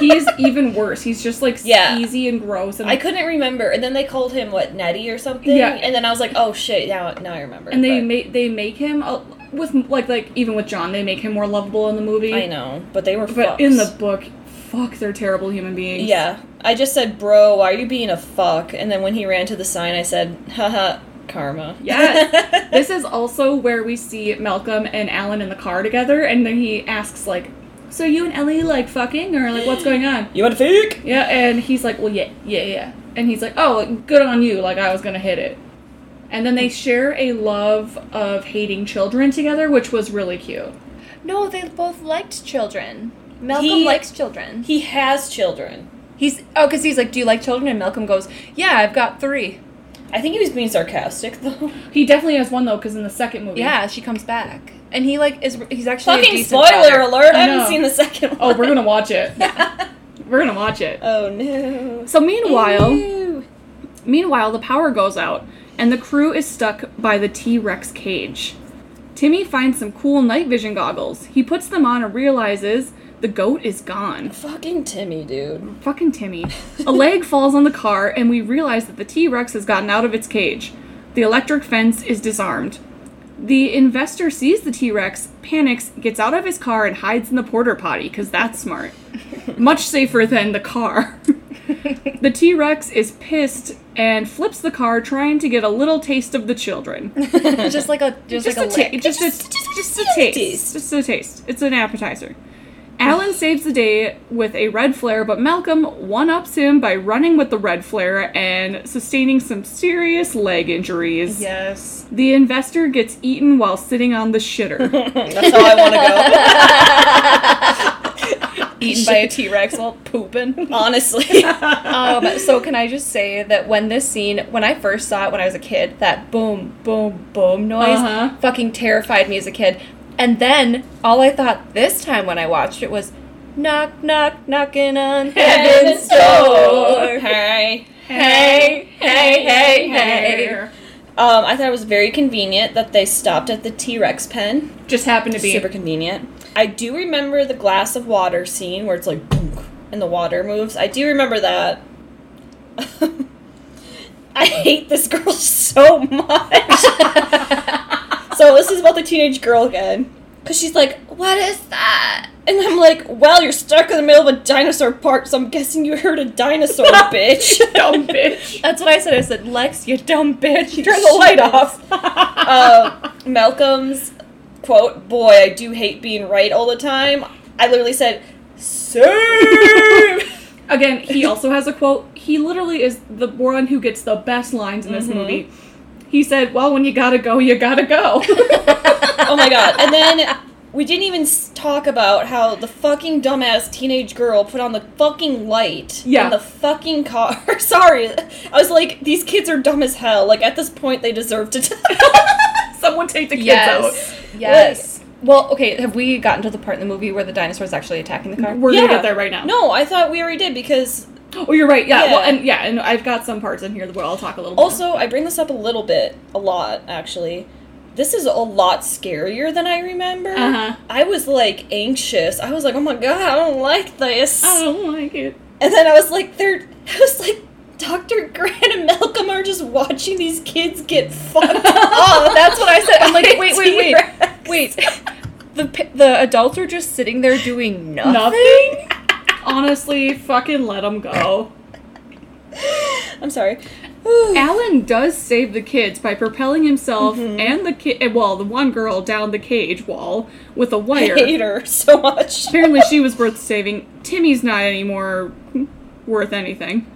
He's even worse. He's just like Yeah. easy and gross and I couldn't remember, and then they called him what Nettie or something. Yeah. and then I was like, oh shit, now now I remember. and they but- make they make him with like like even with John they make him more lovable in the movie. I know, but they were. But in the book, fuck, they're terrible human beings. yeah, I just said, bro, why are you being a fuck? And then when he ran to the sign, I said, haha, karma. Yeah. this is also where we see Malcolm and Alan in the car together, and then he asks like, "So you and Ellie like fucking, or like what's going on?" you want a fake? Yeah, and he's like, "Well, yeah, yeah, yeah," and he's like, "Oh, like, good on you. Like I was gonna hit it." And then they share a love of hating children together, which was really cute. No, they both liked children. Malcolm He- likes children. He has children. He's oh, because he's like, "Do you like children?" And Malcolm goes, "Yeah, I've got three. I think he was being sarcastic though. He definitely has one though, because in the second movie, Yeah, she comes back, and he like is he's actually a Fucking decent spoiler father. alert! I, I haven't seen the second one. Oh, we're gonna watch it. we're gonna watch it. Oh no. So meanwhile. Ew. Meanwhile, the power goes out, and the crew is stuck by the T Rex cage. Timmy finds some cool night vision goggles. He puts them on and realizes the goat is gone. Fucking Timmy, dude. Fucking Timmy. A leg falls on the car, and we realize that the T Rex has gotten out of its cage. The electric fence is disarmed. The investor sees the T Rex, panics, gets out of his car, and hides in the porter potty, because that's smart. Much safer than the car. the T Rex is pissed and flips the car, trying to get a little taste of the children. just like a just, Just, like a, a ta- lick. just, a, just, a taste. taste. Just a taste. It's an appetizer. Alan saves the day with a red flare, but Malcolm one ups him by running with the red flare and sustaining some serious leg injuries. Yes. The investor gets eaten while sitting on the shitter. That's how I want to go. Eaten by a T Rex while pooping. Honestly. um, so can I just say that when this scene, when I first saw it when I was a kid, that boom, boom, boom noise Uh-huh. fucking terrified me as a kid. And then all I thought this time when I watched it was, knock, knock, knocking on heaven's door. Hey. Hey, hey, hey, hey. Um, I thought it was very convenient that they stopped at the T Rex pen. Just happened to be. Super convenient. I do remember the glass of water scene where it's like and the water moves. I do remember that. I hate this girl so much. So this is about the teenage girl again. Cause she's like, what is that? And I'm like, well, you're stuck in the middle of a dinosaur park, so I'm guessing you heard a dinosaur, bitch. Dumb bitch. That's what I said. I said, Lex, you dumb bitch. Turn the light off. uh, Malcolm's quote, "Boy, I do hate being right all the time." I literally said, "Same." Again, he also has a quote. He literally is the one who gets the best lines in this movie. He said, Well, when you gotta go, you gotta go. oh my god! And then we didn't even talk about how the fucking dumbass teenage girl put on the fucking light Yeah. in the fucking car. Sorry, I was like, these kids are dumb as hell. Like at this point, they deserve to. Someone take the kids out. Yes. Yes. well, okay, have we gotten to the part in the movie where the dinosaur's actually attacking the car? We're Yeah. gonna get there right now. no, I thought we already did because Oh, you're right. Yeah. Well, and yeah, and I've got some parts in here where I'll talk a little. more. Also, I bring this up a little bit, a lot actually. This is a lot scarier than I remember. Uh-huh. I was like anxious. I was like, "Oh my god, I don't like this." I don't like it. And then I was like, "They're." I was like, Dr. Grant and Malcolm are just watching these kids get fucked up. That's what I said. I'm like, wait, wait, wait, wait. the the adults are just sitting there doing nothing. Nothing? Honestly, fucking let him go. I'm sorry. Alan does save the kids by propelling himself mm-hmm. and the kid, well, the one girl down the cage wall with a wire. hate her so much. Apparently, she was worth saving. Timmy's not anymore worth anything.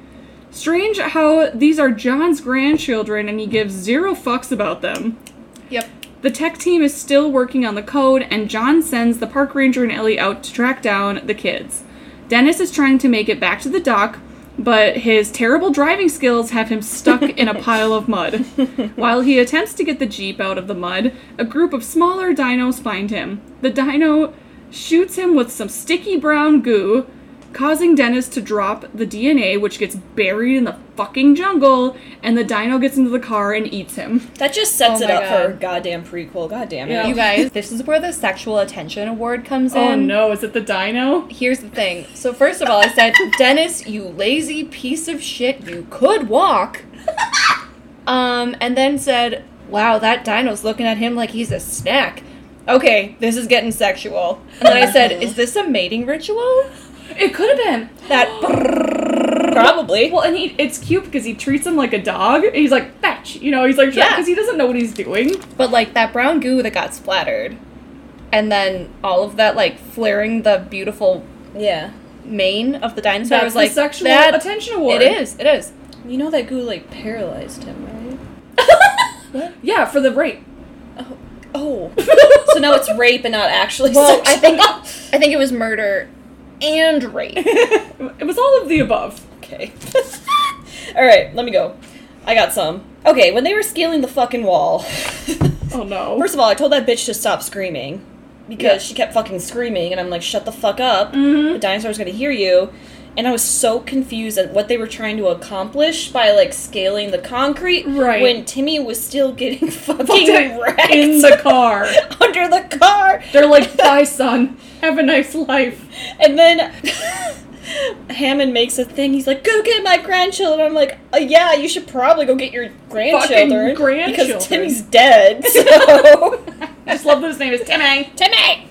Strange how these are John's grandchildren and he gives zero fucks about them. Yep. The tech team is still working on the code, and John sends the park ranger and Ellie out to track down the kids. Dennis is trying to make it back to the dock, but his terrible driving skills have him stuck in a pile of mud. While he attempts to get the Jeep out of the mud, a group of smaller dinos find him. The dino shoots him with some sticky brown goo, causing Dennis to drop the DNA, which gets buried in the fucking jungle, and the dino gets into the car and eats him. That just sets Oh it my up for a goddamn prequel. Goddamn it. Yeah. You guys, this is where the sexual attention award comes in. Oh no, is it the dino? Here's the thing. So first of all, I said, Dennis, you lazy piece of shit, you could walk. Um, and then said, Wow, that dino's looking at him like he's a snack. Okay, this is getting sexual. And then I said, Is this a mating ritual? It could have been. That Probably. Well, and he it's cute because he treats him like a dog. And he's like fetch, you know. He's like Yeah. because he doesn't know what he's doing. but like that brown goo that got splattered. And then all of that like flaring the beautiful Yeah. mane of the dinosaur That's was like the sexual that attention award. It is, it is. You know that goo like paralyzed him, right? what? Yeah, for the rape. Oh. so now it's rape and not actually Well, I think I think it was murder and rape. It was all of the above. Okay. Alright, let me go. I got some. Okay, when they were scaling the fucking wall. Oh no. First of all, I told that bitch to stop screaming. Because Yeah. she kept fucking screaming, and I'm like, shut the fuck up. Mhm. The dinosaur's gonna hear you. And I was so confused at what they were trying to accomplish by like scaling the concrete Right. when Timmy was still getting fucking wrecked in the car. under the car. They're like, bye, son. Have a nice life. And then Hammond makes a thing. He's like, "Go get my grandchildren." I'm like, uh, "Yeah, you should probably go get your grandchildren, grandchildren. because Timmy's dead." So I just love that his name is Timmy. Timmy.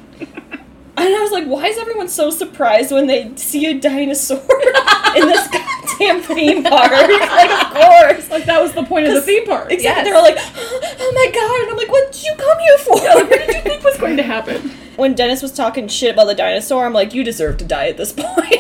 And I was like, "Why is everyone so surprised when they see a dinosaur in this goddamn theme park?" like, of course. Like that was the point of the theme park. Exactly. They were like, "Oh my god!" And I'm like, "What did you come here for?" What did you think was going to happen? When Dennis was talking shit about the dinosaur, I'm like, you deserve to die at this point.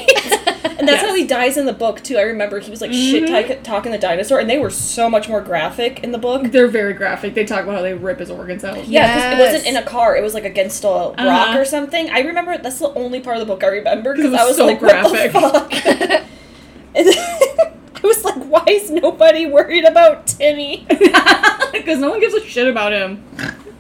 and that's Yes. how he dies in the book too. I remember he was like shit Mhm. talking the dinosaur, and they were so much more graphic in the book. They're very graphic. They talk about how they rip his organs out. Yeah, because it wasn't in a car; it was like against a rock Uh-huh. or something. I remember that's the only part of the book I remember 'Cause because I was so like, graphic. "What the fuck?" I was like, "Why is nobody worried about Timmy?" Because no one gives a shit about him.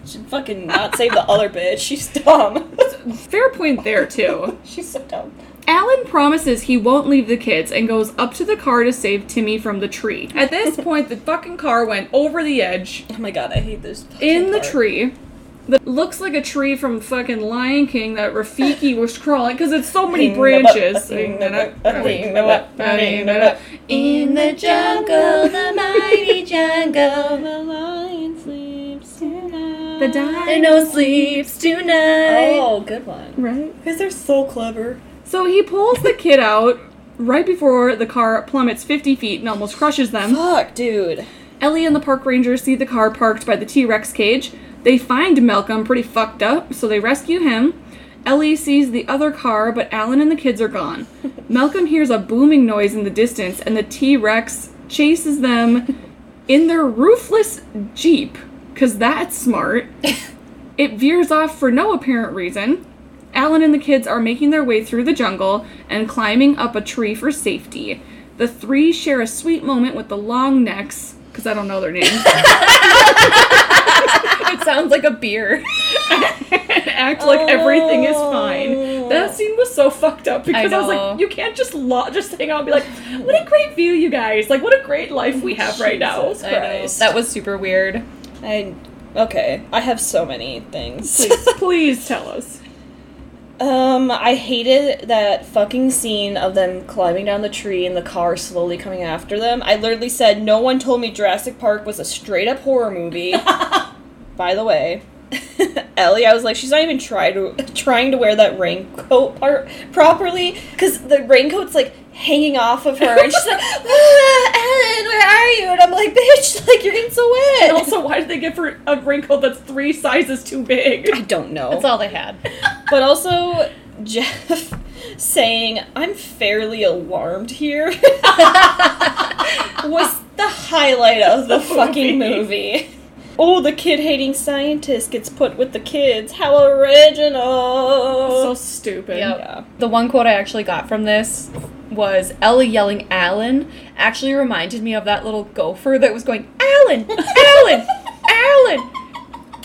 Should fucking not save the other bitch. She's dumb. Fair point there, too. She's so dumb. Alan promises he won't leave the kids and goes up to the car to save Timmy from the tree. At this point, the fucking car went over the edge Oh my god, I hate this. in the part. tree. That looks like a tree from fucking Lion King that Rafiki was crawling because it's so many branches. In the jungle, the mighty jungle, The lion sleeps tonight. The dino dino sleeps tonight. Oh, good one. Right. Because they're so clever. So he pulls the kid out right before the car plummets 50 feet and almost crushes them. Fuck, dude. Ellie and the park rangers see the car parked by the T Rex cage. They find Malcolm pretty fucked up, so they rescue him. Ellie sees the other car, but Alan and the kids are gone. Malcolm hears a booming noise in the distance, and the T Rex chases them in their roofless Jeep, because that's smart. It veers off for no apparent reason. Alan and the kids are making their way through the jungle and climbing up a tree for safety. The three share a sweet moment with the long necks, because I don't know their names, It sounds like a beer. and act like everything is fine. That oh. scene was so fucked up because I, was like, you can't just lo- just hang out and be like, what a great view, you guys! Like, what a great life we have right now. Jesus Christ. That was super weird. I okay. I have so many things. Please, please tell us. um, I hated that fucking scene of them climbing down the tree and the car slowly coming after them. I literally said, "No one told me Jurassic Park was a straight up horror movie." By the way, Ellie, I was like, she's not even trying to trying to wear that raincoat part properly because the raincoat's like hanging off of her, and she's like, ah, Ellen, where are you? And I'm like, bitch, like you're getting so wet. And also, why did they give her a raincoat that's three sizes too big? I don't know. That's all they had. But also, Jeff saying, I'm fairly alarmed here was the highlight of the fucking movie. Oh, the kid hating scientist gets put with the kids. How original! So stupid. Yeah. The one quote I actually got from this was Ellie yelling Alan actually reminded me of that little gopher that was going Alan, Alan, Alan.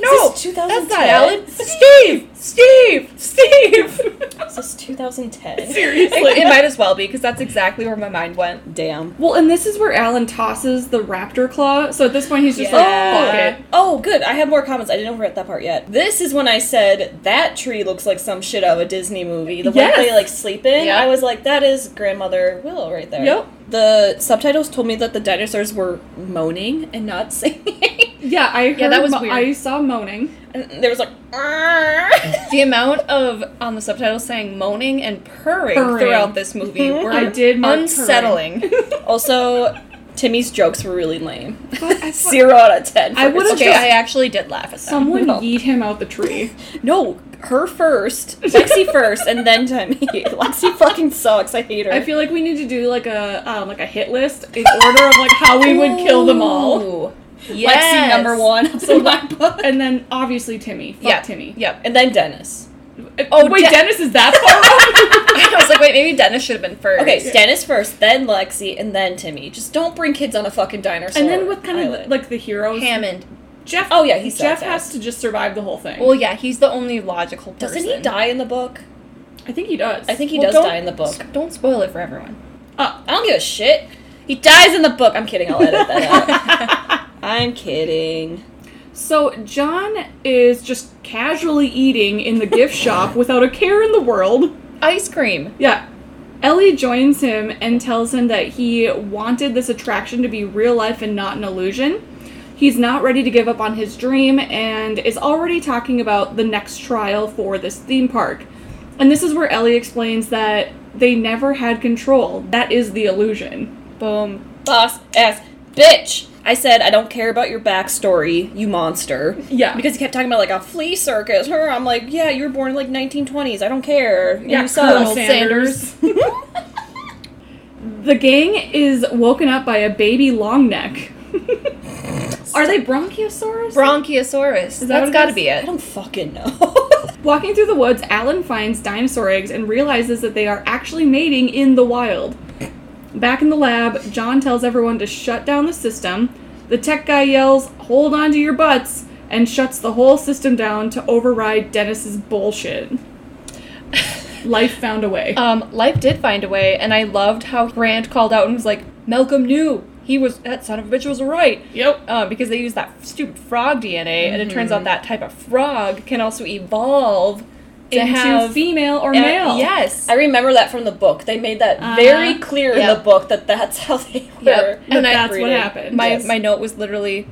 No, Is this that's 2010? not Alan. Steve, Steve, Steve. This is this 2010? Seriously. it, it might as well be because that's exactly where my mind went. Damn. Well, and this is where Alan tosses the raptor claw. So at this point, he's just Yeah. like, fuck it. Oh, good. I have more comments. I didn't overwrite that part yet. This is when I said that tree looks like some shit out of a Disney movie. The Yes. one they like sleep in. Yeah. I was like, that is grandmother Willow right there. Yep. The subtitles told me that the dinosaurs were moaning and not singing. Yeah, I heard. that was mo- weird. I saw moaning. and there was like. The amount of on the subtitles saying moaning and purring, Purring. throughout this movie were I did unsettling. also, Timmy's jokes were really lame. I thought- Zero out of ten. for I would've okay, jokes. I actually did laugh at them. Someone No. yeet him out the tree. No, her first, Lexi first, and then Timmy. Lexi fucking sucks. I hate her. I feel like we need to do like a um, like a hit list in order of like how we would kill them all. Ooh. Lexi number one. So my and then obviously Timmy. Fuck Yeah. Timmy. Yep. and then Dennis. Oh wait, De- Dennis is that far? I was like, wait, maybe Dennis should have been first. Okay, Dennis first, then Lexi, and then Timmy. Just don't bring kids on a fucking dinosaur. and then with kind of island. like the heroes, Hammond. Jeff. Oh, yeah, he's Jeff has to just survive the whole thing. Well, yeah, he's the only logical person. doesn't he die in the book? I think he does. I think he Well, does die in the book. Don't spoil it for everyone. Uh, I don't give a shit. He dies in the book. I'm kidding. I'll edit that out. I'm kidding. so John is just casually eating in the gift shop without a care in the world. Ice cream. Yeah. Ellie joins him and tells him that he wanted this attraction to be real life and not an illusion. He's not ready to give up on his dream and is already talking about the next trial for this theme park. And this is where Ellie explains that they never had control. That is the illusion. Boom. Boss ass bitch. I said I don't care about your backstory, you monster. Yeah. Because he kept talking about like a flea circus. Her, I'm like, yeah, you were born in like 1920s. I don't care. Yeah, you suck. Colonel Sanders. the gang is woken up by a baby long neck. Are they Bronchiosaurus? Bronchiosaurus. that That's it got to be I don't fucking know. Walking through the woods, Alan finds dinosaur eggs and realizes that they are actually mating in the wild. Back in the lab, John tells everyone to shut down the system. The tech guy yells, Hold on to your butts, and shuts the whole system down to override Dennis's bullshit. Life found a way. Um, life did find a way, and I loved how Grant called out and was like, Malcolm knew. He was, that son of a bitch was right. yep. Uh, because they used that stupid frog DNA, and it turns out that type of frog can also evolve to Into have female or uh, male. yes. I remember that from the book. They made that Uh-huh. very clear in the book that that's how they were. Yep. And I- that's what happened. my Yes. my note was literally,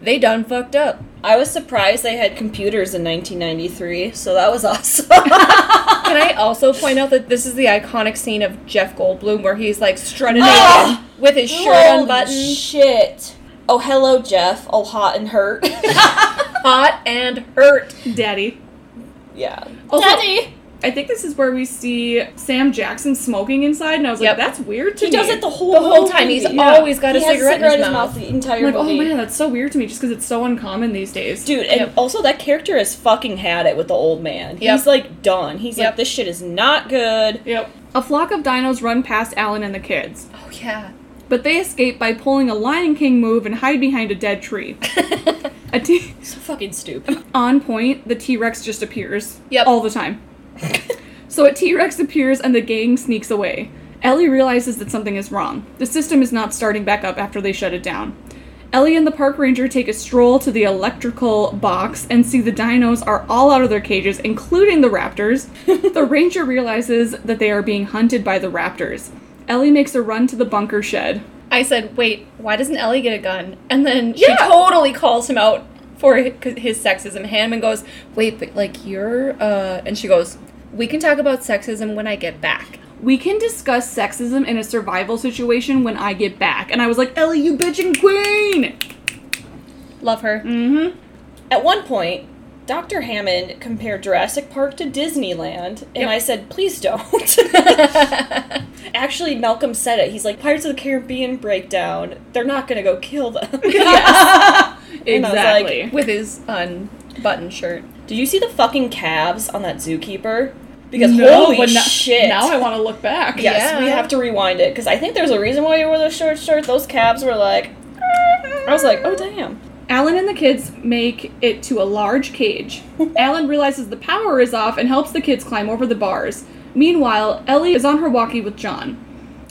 they done fucked up. I was surprised they had computers in 1993, so that was awesome. Can I also point out that this is the iconic scene of Jeff Goldblum where he's like strutting Oh! naked with his shirt Holy unbuttoned, Shit. Oh, hello, Jeff. All hot and hurt. hot and hurt. Daddy. yeah. Also, Daddy. I think this is where we see Sam Jackson smoking inside, and I was Yep. like, that's weird to He me. does it the whole The whole time he's. Yeah. always got a he has cigarette, in his mouth. the entire I'm like, oh movie. man, that's so weird to me just because it's so uncommon these days. Dude, and Yep. also that character has fucking had it with the old man. Yep. He's like done. He's Yep. like, this shit is not good. Yep. A flock of dinos run past Alan and the kids, Oh yeah. but they escape by pulling a Lion King move and hide behind a dead tree. a t- So fucking stupid. on point, the T Rex just appears. Yep. All the time. so a T Rex appears and the gang sneaks away. Ellie realizes that something is wrong. The system is not starting back up after they shut it down. Ellie and the park ranger take a stroll to the electrical box and see the dinos are all out of their cages, including the raptors. the ranger realizes that they are being hunted by the raptors. Ellie makes a run to the bunker shed. I said, wait, why doesn't Ellie get a gun? And then she Yeah. totally calls him out for his sexism. Hammond goes, "Wait, but like you're," uh, and she goes, "We can talk about sexism when I get back." We can discuss sexism in a survival situation when I get back. And I was like, Ellie, you bitchin' queen! Love her. Mm-hmm. At one point, Dr. Hammond compared Jurassic Park to Disneyland, and Yep. I said, please don't. Actually, Malcolm said it. He's like, Pirates of the Caribbean breakdown. They're not gonna go kill them. Was like, Exactly. With his unbuttoned shirt. Did you see the fucking calves on that zookeeper? Because No, holy but no- shit. Now I want to look back. Yes, we have to rewind it because I think there's a reason why you wore those short shorts. Those calves were like, I was like, oh damn. Alan and the kids make it to a large cage. Alan realizes the power is off and helps the kids climb over the bars. Meanwhile, Ellie is on her walkie with John.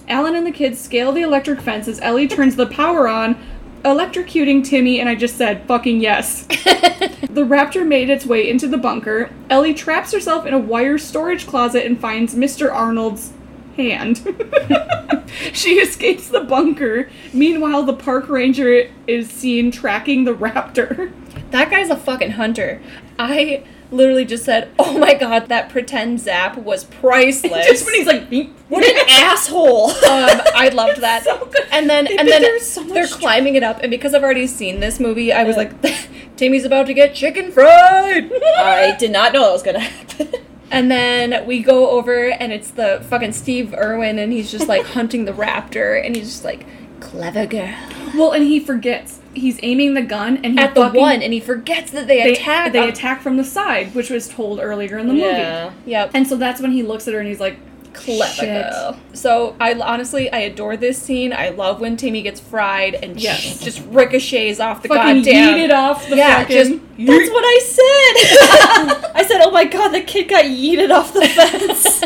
Alan and the kids scale the electric fence as Ellie turns the power on, electrocuting Timmy, and I just said, fucking yes. the raptor made its way into the bunker. Ellie traps herself in a wire storage closet and finds Mr. Arnold's hand. she escapes the bunker. Meanwhile, the park ranger is seen tracking the raptor. That guy's a fucking hunter. I literally just said, "Oh my god, that pretend zap was priceless." Just when he's like, What an asshole. um, I loved that. so good. And then They and then so they're climbing it up, and because I've already seen this movie, I was Yeah. like, Timmy's about to get chicken fried. I did not know that was gonna happen. And then we go over, and it's the fucking Steve Irwin, and he's just like hunting the raptor, and he's just like, clever girl. Well, and he forgets. He's aiming the gun, and he At the one, and he forgets that they, They attack. They on- attack from the side, which was told earlier in the Yeah. movie. Yep. And so that's when he looks at her and he's like, Clever So I honestly I adore this scene. I love when Timmy gets fried and Yes. just ricochets off the fucking goddamn. yeet it off the Yeah, fucking. just That's what I said. I said, "Oh my god, the kid got yeeted off the fence."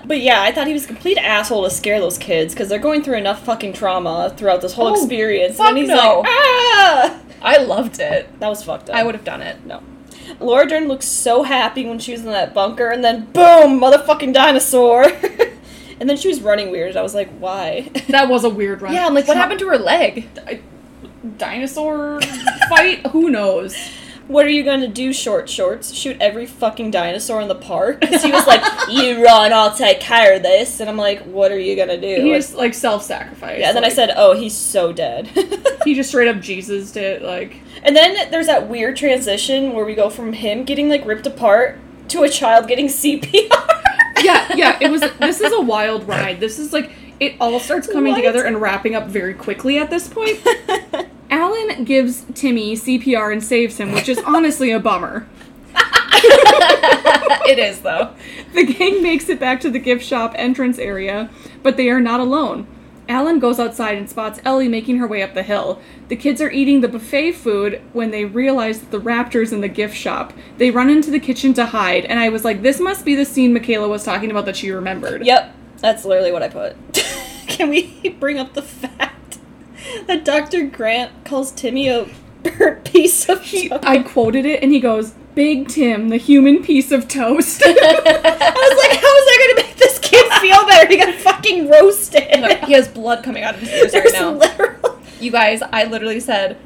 but yeah, I thought he was a complete asshole to scare those kids because they're going through enough fucking trauma throughout this whole Oh, experience. and he's no. like, "Ah!" I loved it. That was fucked up. I would have done it. No. Laura Dern looked so happy when she was in that bunker, and then boom, motherfucking dinosaur. and then she was running weird. I was like, why? that was a weird run. Yeah, I'm like, what happened to her leg? Dinosaur fight? Who knows? What are you gonna do, short shorts? Shoot every fucking dinosaur in the park? Because he was like, you run, I'll take care of this. And I'm like, what are you gonna do? He was like self sacrifice. yeah, and then I said, oh, he's so dead. he just straight up Jesus did like. and then there's that weird transition where we go from him getting like ripped apart to a child getting CPR. Yeah, yeah. It was. This is a wild ride. This is like it all starts coming What? together and wrapping up very quickly at this point. Alan gives Timmy CPR and saves him, which is honestly a bummer. it is though. The gang makes it back to the gift shop entrance area, but they are not alone. Alan goes outside and spots Ellie making her way up the hill. The kids are eating the buffet food when they realize that the raptor's in the gift shop. They run into the kitchen to hide, and I was like, this must be the scene Michaela was talking about that she remembered. Yep, that's literally what I put. Can we bring up the fact that Dr. Grant calls Timmy a burnt piece of junk? I quoted it, and he goes, Big Tim, the human piece of toast. I was like, how is that gonna make this kid feel better? He got fucking roasted. Look, he has blood coming out of his ears right now. literal. You guys, I literally said,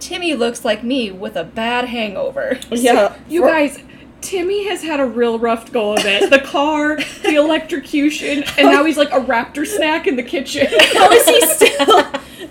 Timmy looks like me with a bad hangover. Yeah. you guys, Timmy has had a real rough go of it. The car, the electrocution, and now he's like a raptor snack in the kitchen. How is he still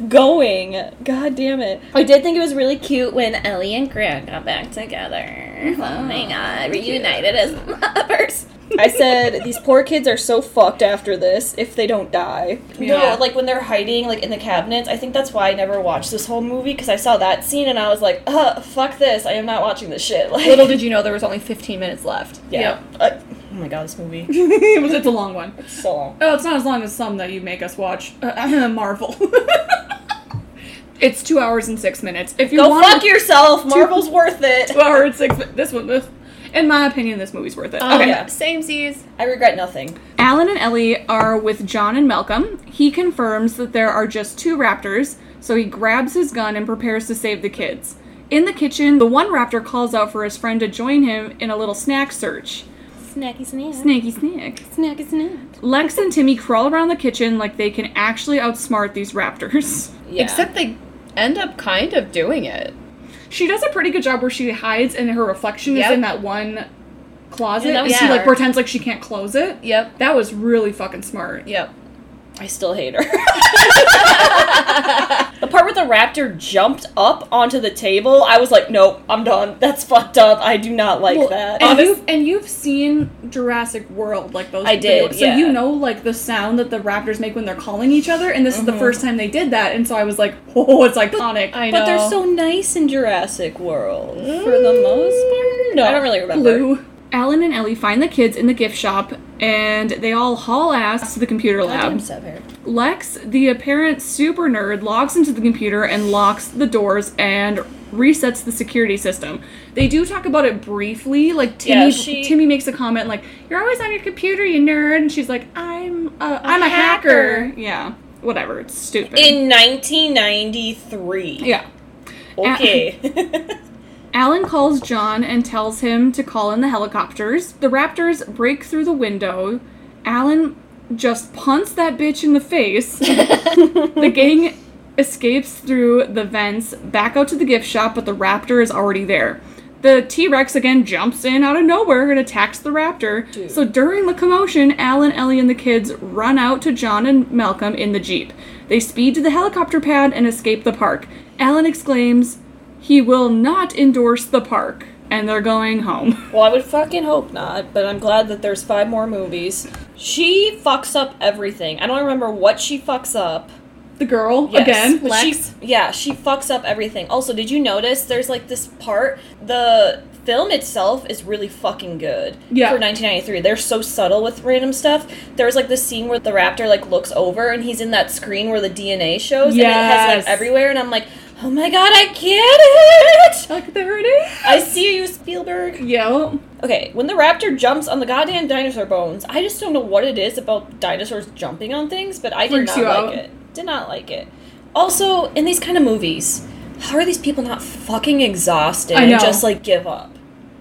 going? God damn it. I did think it was really cute when Ellie and Grant got back together. Oh my god, reunited as lovers. I said these poor kids are so fucked after this if they don't die. Yeah. No, like when they're hiding like in the cabinets. I think that's why I never watched this whole movie because I saw that scene and I was like, uh, fuck this. I am not watching this shit. Like, Little did you know there was only 15 minutes left. yeah. Uh, oh my god, this movie. it's a long one. so long. Oh, it's not as long as some that you make us watch. Uh, Marvel. it's two hours and six minutes. If you Go want fuck yourself. Marvel's worth it. two hours and six. This one, this, in my opinion, this movie's worth it. Um, okay. yeah. Same Z's. I regret nothing. Alan and Ellie are with John and Malcolm. He confirms that there are just two raptors, so he grabs his gun and prepares to save the kids. In the kitchen, the one raptor calls out for his friend to join him in a little snack search. Snacky snack. Snacky snack. Snacky snack. Lex and Timmy crawl around the kitchen like they can actually outsmart these raptors. Yeah. Except they end up kind of doing it. She does a pretty good job where she hides and her reflection Yep. is in that one closet Yeah, that and was she like smart. pretends like she can't close it. Yep. That was really fucking smart. Yep. I still hate her. the part where the raptor jumped up onto the table, I was like, nope, I'm done. That's fucked up. I do not like Well, that. And you've, and you've seen Jurassic World, like those. I did, videos, so yeah. you know like the sound that the raptors make when they're calling each other, and this is the mm-hmm. first time they did that, and so I was like, oh, it's iconic. I know. But they're so nice in Jurassic World for the most part. No, I don't really remember. Blue. Alan and Ellie find the kids in the gift shop, and they all haul ass to the computer lab. Lex, the apparent super nerd, logs into the computer and locks the doors and resets the security system. They do talk about it briefly, like Timmy. Yeah, she- Timmy makes a comment like, "You're always on your computer, you nerd," and she's like, "I'm, uh, I'm a hacker. hacker. Yeah, whatever. It's stupid. In 1993. yeah. Okay. Alan calls John and tells him to call in the helicopters. The Raptors break through the window. Alan just punts that bitch in the face. the gang escapes through the vents back out to the gift shop, but the Raptor is already there. The T Rex again jumps in out of nowhere and attacks the Raptor. So during the commotion, Alan, Ellie, and the kids run out to John and Malcolm in the Jeep. They speed to the helicopter pad and escape the park. Alan exclaims, he will not endorse the park, and they're going home. well, I would fucking hope not, but I'm glad that there's five more movies. She fucks up everything. I don't remember what she fucks up. The girl, Yes, again, but she, yeah, she fucks up everything. Also, did you notice there's like this part? The film itself is really fucking good. Yeah. For 1993, they're so subtle with random stuff. There's like this scene where the raptor like looks over and he's in that screen where the DNA shows and it has like everywhere, and I'm like, oh my god, I get it. like there it is. I see you, Spielberg. Yeah. Okay, when the raptor jumps on the goddamn dinosaur bones, I just don't know what it is about dinosaurs jumping on things, but I did Freaks not you like out. it. Did not like it. Also, in these kind of movies, how are these people not fucking exhausted I and just like give up?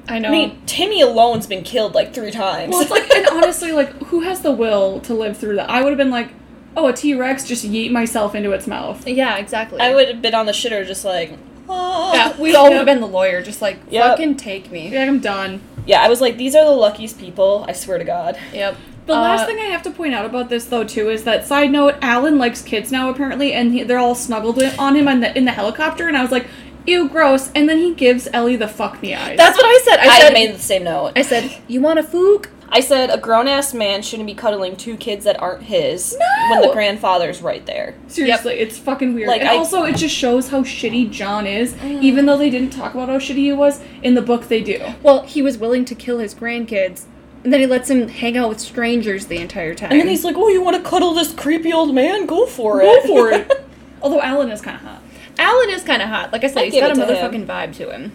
I know. I mean, Timmy alone's been killed like three times. Well, it's like, and honestly, like, who has the will to live through that? I would have been like, oh, a T Rex, just yeet myself into its mouth. yeah, exactly. I would have been on the shitter just like, oh. Yeah, we all would have been the lawyer, just like Yep. fucking take me. Yeah, I'm done. Yeah, I was like, these are the luckiest people, I swear to God. Yep. The last Uh, thing I have to point out about this, though, too, is that side note: Alan likes kids now, apparently, and he, they're all snuggled in- on him in the in the helicopter, and I was like, ew, gross. And then he gives Ellie the fuck me eyes. That's what I said. I, I, said made the same note. I said, "You want a fook?" I said a grown ass man shouldn't be cuddling two kids that aren't his No! when the grandfather's right there. Seriously, it's fucking weird. Like, and I- also, it just shows how shitty John is, mm. even though they didn't talk about how shitty he was in the book. They do. Well, he was willing to kill his grandkids, and then he lets him hang out with strangers the entire time. And then he's like, "Oh, you want to cuddle this creepy old man? Go for it. Go for it. Although Alan is kind of hot. Alan is kind of hot. Like I said, I he's give got a it to motherfucking vibe to him.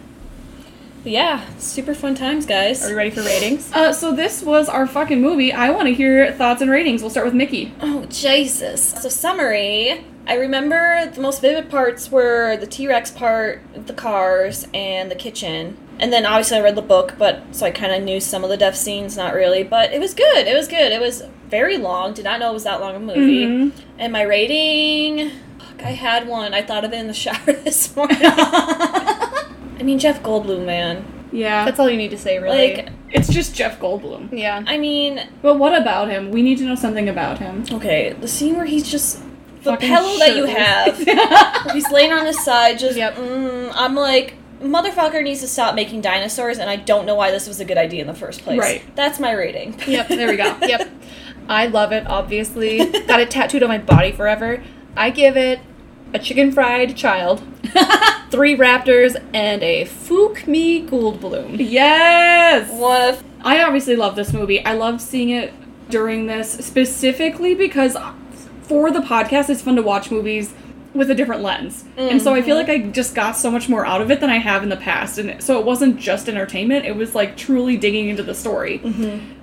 Yeah, super fun times, guys. Are we ready for ratings? Uh, so this was our fucking movie. I want to hear thoughts and ratings. We'll start with Mickey. Oh Jesus! So summary. I remember the most vivid parts were the T Rex part, the cars, and the kitchen. And then obviously I read the book, but so I kind of knew some of the death scenes, not really. But it was good. It was good. It was very long. Did not know it was that long a movie. And my rating, fuck, I had one. I thought of it in the shower this morning. I mean Jeff Goldblum, man. Yeah, That's all you need to say, really. Like, it's just Jeff Goldblum. yeah. I mean, But what about him? We need to know something about him. okay, the scene where he's just the Fucking pillow that you have. He's laying on his side, just. Yep. Mm, I'm like, motherfucker needs to stop making dinosaurs, and I don't know why this was a good idea in the first place. Right. That's my rating. Yep, there we go. yep. I love it, obviously. Got it tattooed on my body forever. I give it a chicken fried child, three raptors, and a Fook Me Goldblum. Yes. What I obviously love this movie. I love seeing it during this specifically because for the podcast, it's fun to watch movies with a different lens. And so I feel like I just got so much more out of it than I have in the past. And so it wasn't just entertainment, it was like truly digging into the story.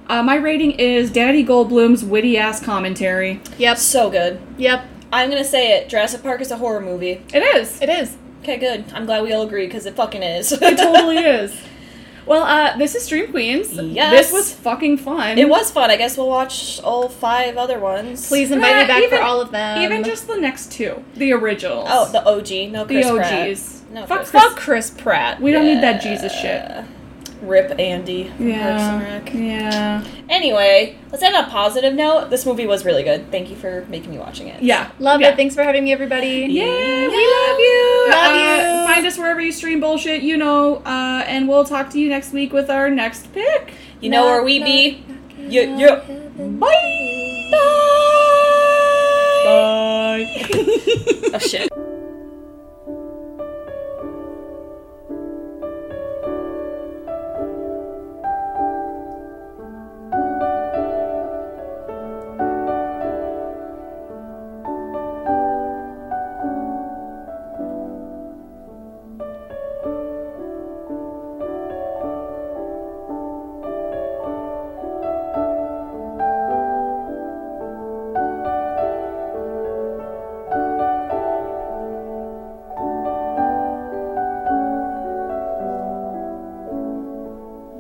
Uh, my rating is Daddy Goldblum's witty ass commentary. Yep. so good? Yep. I'm gonna say it. Jurassic Park is a horror movie. It is. It is. Okay, good. I'm glad we all agree because it fucking is. It totally is. Well, uh, this is Stream Queens. Yes. This was fucking fun. It was fun. I guess we'll watch all five other ones. Please invite Nah, me back even- for all of them. Even just the next two, the originals. Oh, the OG. No the Chris Pratt. OGs. No, Fuck Chris. Chris- Fuck Chris Pratt. We don't need that Jesus shit. Rip Andy. from Parks and Yeah. Rec. Yeah. Anyway, let's end on a positive note. This movie was really good. Thank you for making me watching it. Yeah. Love Yeah. it. Thanks for having me, everybody. Yeah, we love you. Love Uh, you. Find us wherever you stream bullshit, you know, uh, and we'll talk to you next week with our next pick. You know where we be? Yeah, yeah. Bye. Bye. oh shit.